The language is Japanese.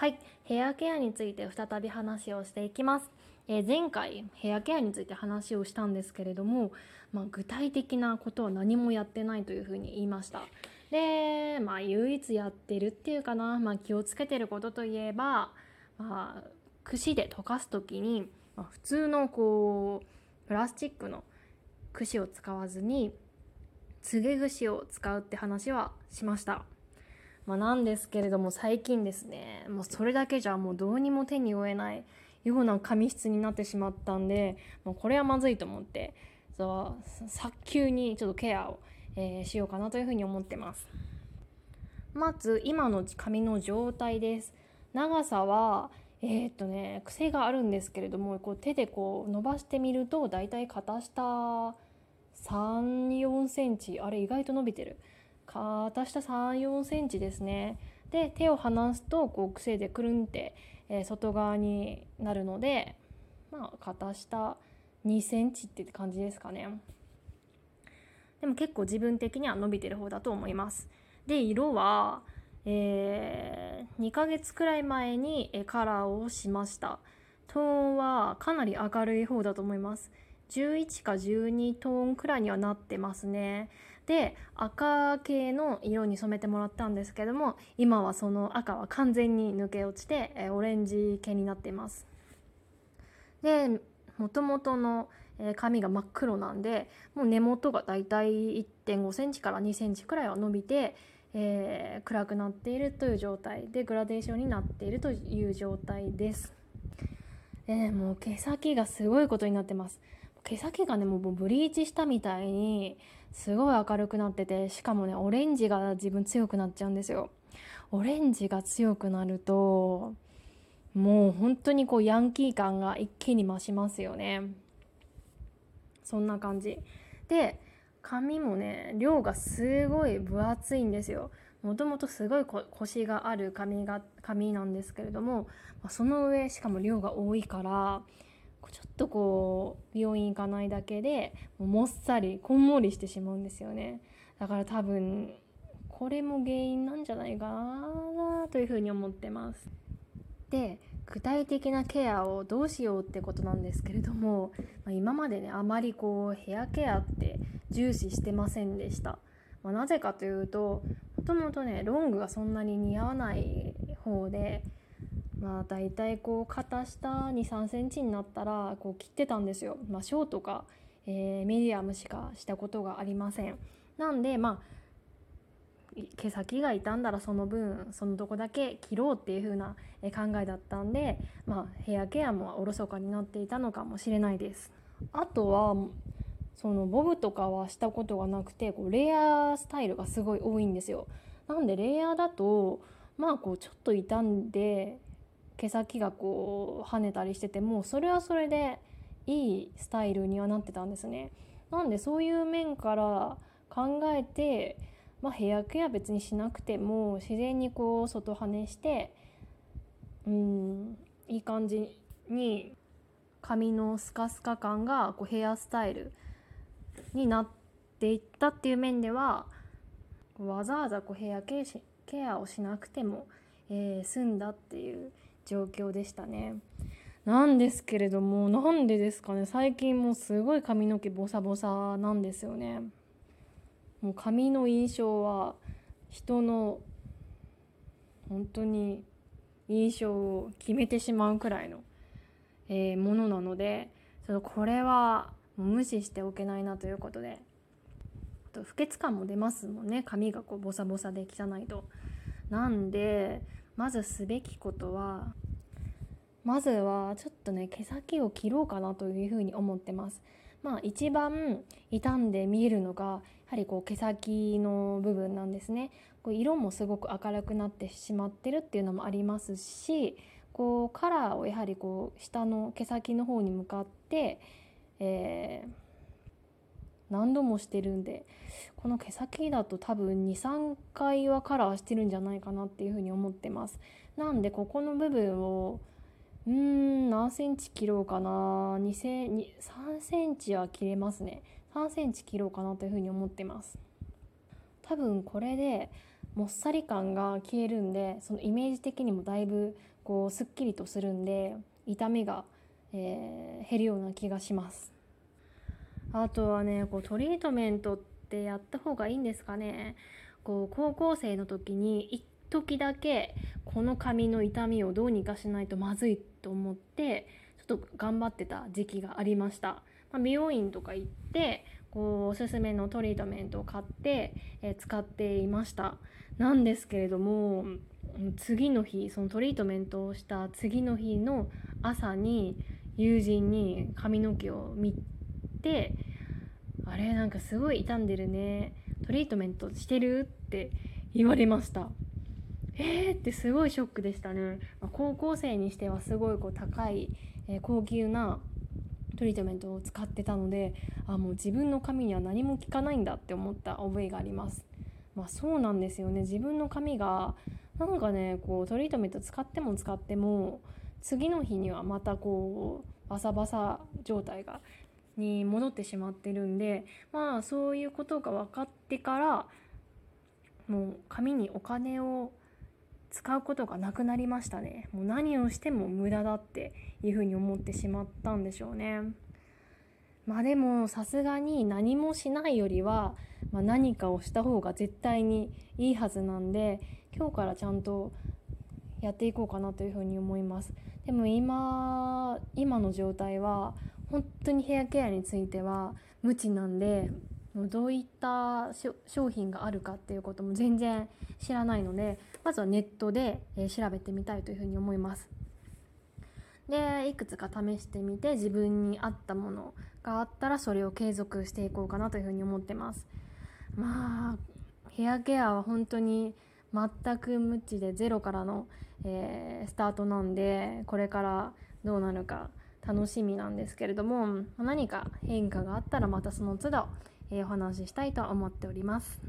はい、ヘアケアについて再び話をしていきます。えー前回ヘアケアについて話をしたんですけれども、まあ、具体的なことは何もやってないというふうに言いました。で、まあ、唯一やってるっていうかな、まあ、気をつけてることといえば、まあ、櫛で溶かす時に、まあ、普通のこうプラスチックの櫛を使わずに告げ櫛を使うって話はしました。まあ、なんですけれども最近ですねもうそれだけじゃもうどうにも手に負えないような髪質になってしまったんでもうこれはまずいと思ってそう早急にちょっとケアを、えーしようかなというふうに思ってます。まず今の髪の状態です。長さはえーっとね癖があるんですけれどもこう手でこう伸ばしてみるとだいたい肩下34センチあれ意外と伸びてる。肩下34センチですね。で手を離すとこう癖でくるんって、えー外側になるのでまあ肩下2センチって感じですかね。でも結構自分的には伸びてる方だと思います。で色はえー2ヶ月くらい前にカラーをしました。トーンはかなり明るい方だと思います。11か12トーンくらいにはなってますね。で赤系の色に染めてもらったんですけども今はその赤は完全に抜け落ちてえオレンジ系になっています。でもともとの髪が真っ黒なんでもう根元がだいたい1 5センチから2センチくらいは伸びて、えー暗くなっているという状態でグラデーションになっているという状態です、えーもう毛先がすごいことになってます。毛先がねもうブリーチしたみたいにすごい明るくなっててしかもねオレンジが自分強くなっちゃうんですよ。オレンジが強くなるともう本当にこうヤンキー感が一気に増しますよね。そんな感じ。で髪もね量がすごい分厚いんですよ。もともとすごいこコシがある髪が髪なんですけれども、その上しかも量が多いからちょっとこう病院行かないだけでもっさりこんもりしてしまうんですよね。だから多分これも原因なんじゃないかなというふうに思ってます。で具体的なケアをどうしようってことなんですけれども、ま今までねあまりこうヘアケアって重視してませんでした、まあなぜかというともともとねロングがそんなに似合わない方でまあ大体こう肩下2 3センチになったらこう切ってたんですよ、まあ、ショートか、えーミディアムしかしたことがありません。なんでまあ毛先が傷んだらその分そのとこだけ切ろうっていう風なえ考えだったんで、まあ、ヘアケアもおろそかになっていたのかもしれないです。あとはそのボブとかはしたことがなくてこうレイヤースタイルがすごい多いんですよ。なんでレイヤーだとまあこうちょっと傷んで毛先がこう跳ねたりしててもそれはそれでいいスタイルにはなってたんですね。なんでそういう面から考えて、まあ、ヘアケア別にしなくても自然にこう外跳ねしてうんいい感じに髪のスカスカ感がこうヘアスタイルになっていったっていう面ではわざわざこうヘアケアしケアをしなくても、えー済んだっていう状況でしたね。なんですけれどもなんでですかね最近もうすごい髪の毛ボサボサなんですよね。もう髪の印象は人の本当に印象を決めてしまうくらいの、えーものなのでちょっとこれは無視しておけないなということであと不潔感も出ますもんね髪がこうボサボサで汚いと。なんでまずすべきことはまずはちょっとね毛先を切ろうかなというふうに思ってます。まあ一番傷んで見えるのがやはりこう毛先の部分なんですね。こう色もすごく明るくなってしまってるっていうのもありますしこうカラーをやはりこう下の毛先の方に向かって、えー何度もしてるんでこの毛先だと多分23回はカラーしてるんじゃないかなっていうふうに思ってます。なんでここの部分をうーん何センチ切ろうかな。2セン3センチは切れますね。3センチ切ろうかなというふうに思ってます。多分これでもっさり感が消えるんでそのイメージ的にもだいぶこうすっきりとするんで痛みが、えー、減るような気がします。あとはねこうトリートメントってやった方がいいんですかね。こう高校生の時に一時だけこの髪の痛みをどうにかしないとまずいと思ってちょっと頑張ってた時期がありました、まあ、美容院とか行ってこうおすすめのトリートメントを買って、えー、使っていました。なんですけれども次の日そのトリートメントをした次の日の朝に友人に髪の毛を見てあれなんかすごい傷んでるね。トリートメントしてるって言われました。えーってすごいショックでしたね。高校生にしてはすごいこう高い、えー、高級なトリートメントを使ってたのであもう自分の髪には何も効かないんだって思った覚えがあります。まあそうなんですよね。自分の髪がなんかねこうトリートメント使っても使っても次の日にはまたこうバサバサ状態がに戻ってしまってるんでまあそういうことが分かってからもう紙にお金を使うことがなくなりましたね。もう何をしても無駄だっていうふうに思ってしまったんでしょうね。まあでもさすがに何もしないよりは、まあ、何かをした方が絶対にいいはずなんで今日からちゃんとやっていこうかなというふうに思います。でも今今の状態は本当にヘアケアについては無知なんでもうどういった商品があるかっていうことも全然知らないのでまずはネットでえ調べてみたいというふうに思います。でいくつか試してみて自分に合ったものがあったらそれを継続していこうかなというふうに思ってます。まあヘアケアは本当に全く無知でゼロからの、えー、スタートなんでこれからどうなるか楽しみなんですけれども何か変化があったらまたその都度、えー、お話ししたいと思っております。